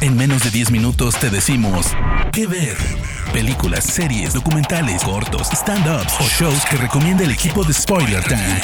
En menos de 10 minutos te decimos qué ver. Películas, series, documentales, cortos, stand-ups o shows que recomienda el equipo de Spoiler Time.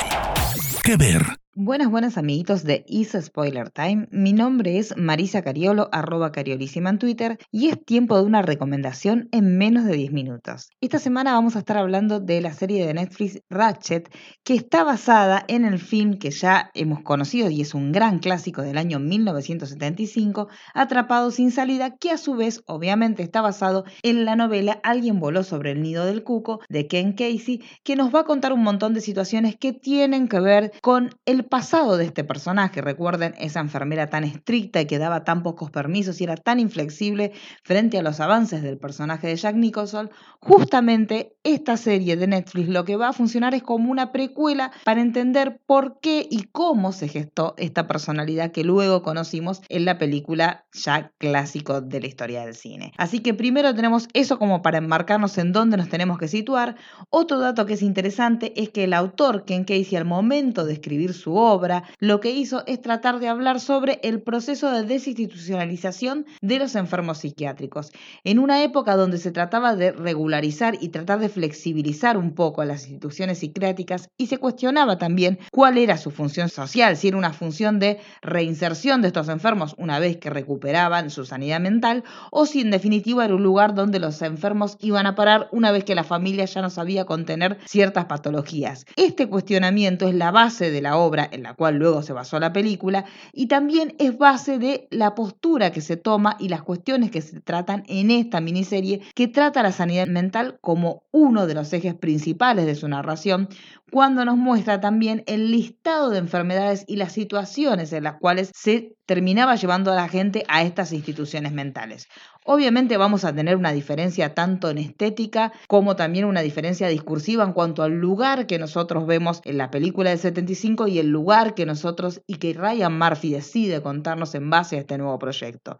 ¿Qué ver? Buenas, buenas amiguitos de Is Spoiler Time. Mi nombre es Marisa Cariolo, arroba cariolísima en Twitter, y es tiempo de una recomendación en menos de 10 minutos. Esta semana vamos a estar hablando de la serie de Netflix Ratchet, que está basada en el film que ya hemos conocido y es un gran clásico del año 1975, Atrapado sin salida, que a su vez obviamente está basado en la novela Alguien voló sobre el nido del cuco de Ken Casey, que nos va a contar un montón de situaciones que tienen que ver con el pasado de este personaje. Recuerden esa enfermera tan estricta y que daba tan pocos permisos y era tan inflexible frente a los avances del personaje de Jack Nicholson. Justamente esta serie de Netflix lo que va a funcionar es como una precuela para entender por qué y cómo se gestó esta personalidad que luego conocimos en la película ya clásico de la historia del cine. Así que primero tenemos eso como para enmarcarnos en dónde nos tenemos que situar. Otro dato que es interesante es que el autor Ken Casey al momento de escribir su obra, lo que hizo es tratar de hablar sobre el proceso de desinstitucionalización de los enfermos psiquiátricos. En una época donde se trataba de regularizar y tratar de flexibilizar un poco a las instituciones psiquiátricas y se cuestionaba también cuál era su función social, si era una función de reinserción de estos enfermos una vez que recuperaban su sanidad mental o si en definitiva era un lugar donde los enfermos iban a parar una vez que la familia ya no sabía contener ciertas patologías. Este cuestionamiento es la base de la obra en la cual luego se basó la película, y también es base de la postura que se toma y las cuestiones que se tratan en esta miniserie que trata la sanidad mental como uno de los ejes principales de su narración, cuando nos muestra también el listado de enfermedades y las situaciones en las cuales se terminaba llevando a la gente a estas instituciones mentales. Obviamente vamos a tener una diferencia tanto en estética como también una diferencia discursiva en cuanto al lugar que nosotros vemos en la película del 75 y el lugar que nosotros y que Ryan Murphy decide contarnos en base a este nuevo proyecto.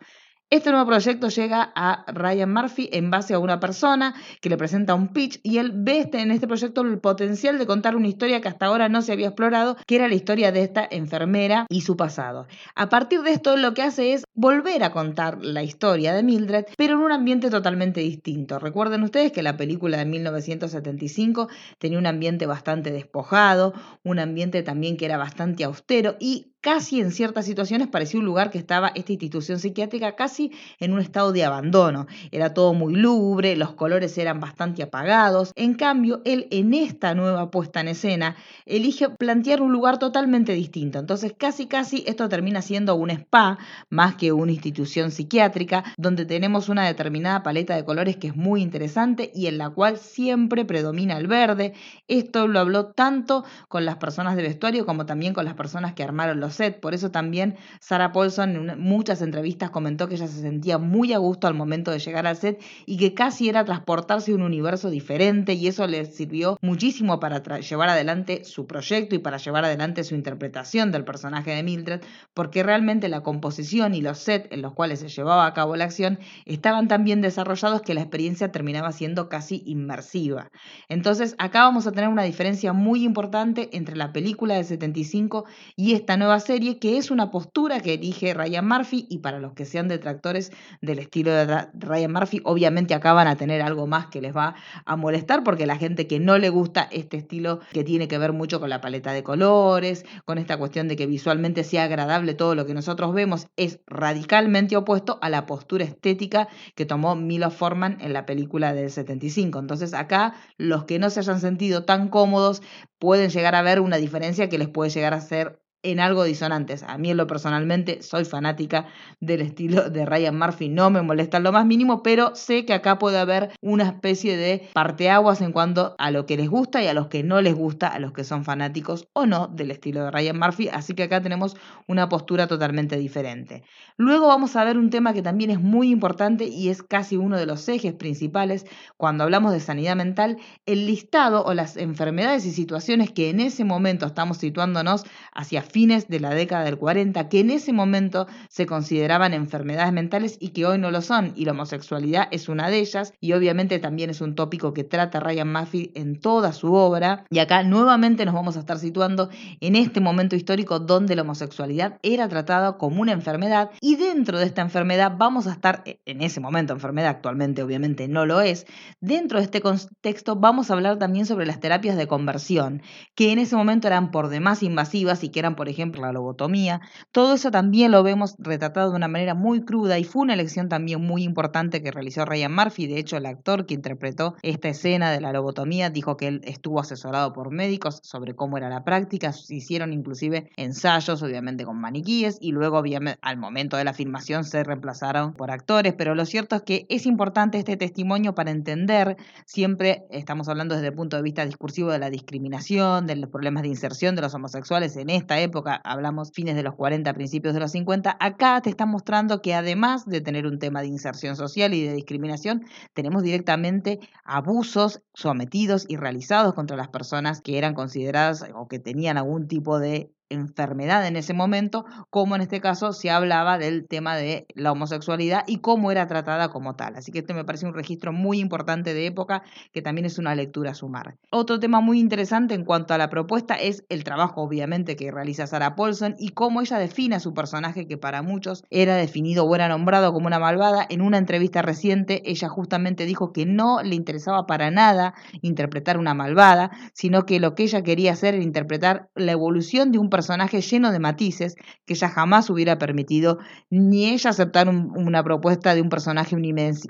Este nuevo proyecto llega a Ryan Murphy en base a una persona que le presenta un pitch y él ve este, en este proyecto el potencial de contar una historia que hasta ahora no se había explorado, que era la historia de esta enfermera y su pasado. A partir de esto lo que hace es volver a contar la historia de Mildred, pero en un ambiente totalmente distinto. Recuerden ustedes que la película de 1975 tenía un ambiente bastante despojado, un ambiente también que era bastante austero y casi en ciertas situaciones parecía un lugar que estaba esta institución psiquiátrica casi en un estado de abandono. Era todo muy lúgubre, los colores eran bastante apagados. En cambio, él en esta nueva puesta en escena elige plantear un lugar totalmente distinto. Entonces, casi casi esto termina siendo un spa más que una institución psiquiátrica donde tenemos una determinada paleta de colores que es muy interesante y en la cual siempre predomina el verde. Esto lo habló tanto con las personas de vestuario como también con las personas que armaron los set. Por eso también Sarah Paulson en muchas entrevistas comentó que ella se sentía muy a gusto al momento de llegar al set y que casi era transportarse a un universo diferente y eso le sirvió muchísimo para llevar adelante su proyecto y para llevar adelante su interpretación del personaje de Mildred, porque realmente la composición y los sets en los cuales se llevaba a cabo la acción estaban tan bien desarrollados que la experiencia terminaba siendo casi inmersiva. Entonces acá vamos a tener una diferencia muy importante entre la película de 75 y esta nueva serie, que es una postura que elige Ryan Murphy y para los que sean detractores del estilo de Ryan Murphy, obviamente acá van a tener algo más que les va a molestar porque la gente que no le gusta este estilo que tiene que ver mucho con la paleta de colores, con esta cuestión de que visualmente sea agradable todo lo que nosotros vemos, es radicalmente opuesto a la postura estética que tomó Milo Forman en la película del 75. Entonces acá los que no se hayan sentido tan cómodos pueden llegar a ver una diferencia que les puede llegar a ser en algo disonantes. A mí en lo personalmente soy fanática del estilo de Ryan Murphy, no me molesta lo más mínimo, pero sé que acá puede haber una especie de parteaguas en cuanto a lo que les gusta y a los que no les gusta, a los que son fanáticos o no del estilo de Ryan Murphy, así que acá tenemos una postura totalmente diferente. Luego vamos a ver un tema que también es muy importante y es casi uno de los ejes principales cuando hablamos de sanidad mental, el listado o las enfermedades y situaciones que en ese momento estamos situándonos hacia fines de la década del 40 que en ese momento se consideraban enfermedades mentales y que hoy no lo son. Y la homosexualidad es una de ellas y obviamente también es un tópico que trata Ryan Murphy en toda su obra. Y acá nuevamente nos vamos a estar situando en este momento histórico donde la homosexualidad era tratada como una enfermedad y dentro de esta enfermedad vamos a estar, en ese momento enfermedad actualmente obviamente no lo es, dentro de este contexto vamos a hablar también sobre las terapias de conversión, que en ese momento eran por demás invasivas y que eran por ejemplo la lobotomía. Todo eso también lo vemos retratado de una manera muy cruda y fue una elección también muy importante que realizó Ryan Murphy. De hecho, el actor que interpretó esta escena de la lobotomía dijo que él estuvo asesorado por médicos sobre cómo era la práctica. Se hicieron inclusive ensayos, obviamente con maniquíes, y luego obviamente, al momento de la filmación se reemplazaron por actores. Pero lo cierto es que es importante este testimonio para entender, siempre estamos hablando desde el punto de vista discursivo de la discriminación, de los problemas de inserción de los homosexuales en esta época, hablamos fines de los 40, principios de los 50, acá te está mostrando que además de tener un tema de inserción social y de discriminación, tenemos directamente abusos sometidos y realizados contra las personas que eran consideradas o que tenían algún tipo de enfermedad en ese momento, como en este caso se hablaba del tema de la homosexualidad y cómo era tratada como tal. Así que este me parece un registro muy importante de época que también es una lectura a sumar. Otro tema muy interesante en cuanto a la propuesta es el trabajo obviamente que realiza Sarah Paulson y cómo ella define a su personaje que para muchos era definido o era nombrado como una malvada. En una entrevista reciente ella justamente dijo que no le interesaba para nada interpretar una malvada, sino que lo que ella quería hacer era interpretar la evolución de un personaje personaje lleno de matices que ella jamás hubiera permitido ni ella aceptar una propuesta de un personaje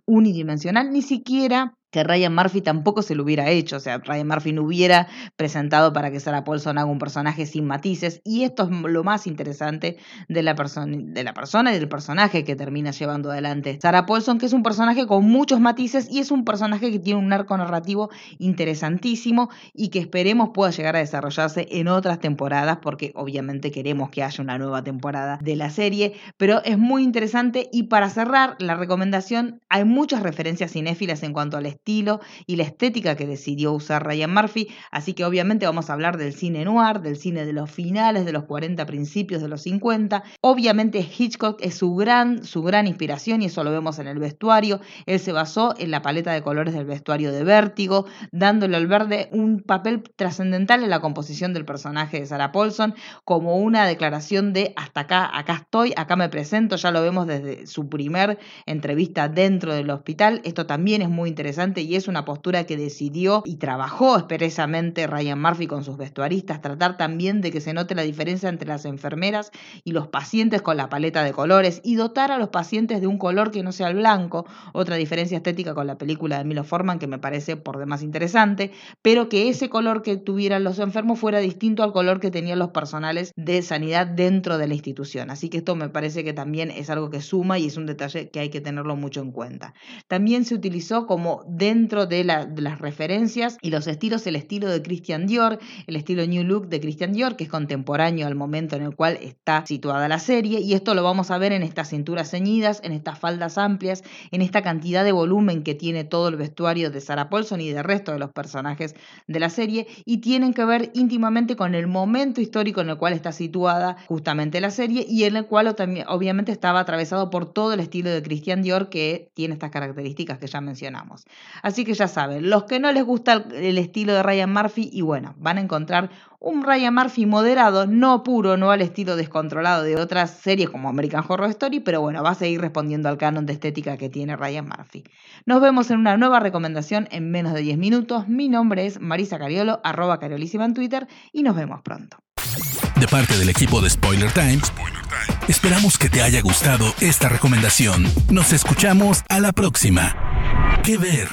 unidimensional, ni siquiera que Ryan Murphy tampoco se lo hubiera hecho, o sea, Ryan Murphy no hubiera presentado para que Sarah Paulson haga un personaje sin matices, y esto es lo más interesante de la, de la persona y del personaje que termina llevando adelante Sarah Paulson, que es un personaje con muchos matices y es un personaje que tiene un arco narrativo interesantísimo y que esperemos pueda llegar a desarrollarse en otras temporadas, porque obviamente queremos que haya una nueva temporada de la serie, pero es muy interesante y para cerrar la recomendación, hay muchas referencias cinéfilas en cuanto al estilo y la estética que decidió usar Ryan Murphy, así que obviamente vamos a hablar del cine noir, del cine de los finales de los 40, principios de los 50. Obviamente Hitchcock es su gran, su gran inspiración y eso lo vemos en el vestuario. Él se basó en la paleta de colores del vestuario de Vértigo, dándole al verde un papel trascendental en la composición del personaje de Sarah Paulson, como una declaración de hasta acá, acá estoy, acá me presento, ya lo vemos desde su primer entrevista dentro del hospital. Esto también es muy interesante y es una postura que decidió y trabajó expresamente Ryan Murphy con sus vestuaristas, tratar también de que se note la diferencia entre las enfermeras y los pacientes con la paleta de colores y dotar a los pacientes de un color que no sea el blanco, otra diferencia estética con la película de Milo Forman que me parece por demás interesante, pero que ese color que tuvieran los enfermos fuera distinto al color que tenían los personales de sanidad dentro de la institución. Así que esto me parece que también es algo que suma y es un detalle que hay que tenerlo mucho en cuenta. También se utilizó como dentro de, las referencias y los estilos, el estilo de Christian Dior, el estilo New Look de Christian Dior, que es contemporáneo al momento en el cual está situada la serie, y esto lo vamos a ver en estas cinturas ceñidas, en estas faldas amplias, en esta cantidad de volumen que tiene todo el vestuario de Sarah Paulson y del resto de los personajes de la serie, y tienen que ver íntimamente con el momento histórico en el cual está situada justamente la serie, y en el cual obviamente estaba atravesado por todo el estilo de Christian Dior que tiene estas características que ya mencionamos. Así que ya saben, los que no les gusta el estilo de Ryan Murphy, y bueno, van a encontrar un Ryan Murphy moderado, no puro, no al estilo descontrolado de otras series como American Horror Story, pero bueno, va a seguir respondiendo al canon de estética que tiene Ryan Murphy. Nos vemos en una nueva recomendación en menos de 10 minutos. Mi nombre es Marisa Cariolo, arroba Cariolísima en Twitter, y nos vemos pronto. De parte del equipo de Spoiler Time, esperamos que te haya gustado esta recomendación. Nos escuchamos a la próxima. ¿Qué ver?